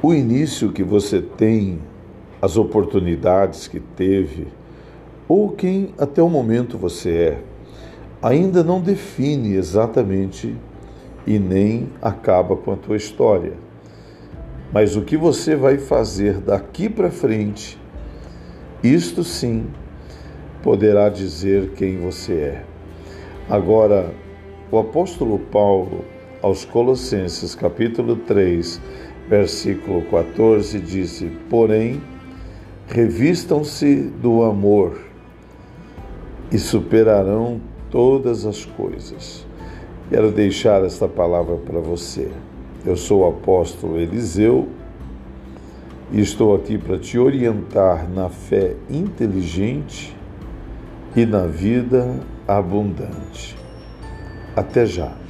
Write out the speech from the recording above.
O início que você tem, as oportunidades que teve, ou quem até o momento você é, ainda não define exatamente e nem acaba com a tua história. Mas o que você vai fazer daqui para frente, isto sim poderá dizer quem você é. Agora, o apóstolo Paulo, aos Colossenses, capítulo 3, versículo 14, disse: Porém, revistam-se do amor e superarão todas as coisas. Quero deixar esta palavra para você. Eu sou o apóstolo Eliseu e estou aqui para te orientar na fé inteligente e na vida abundante. Até já.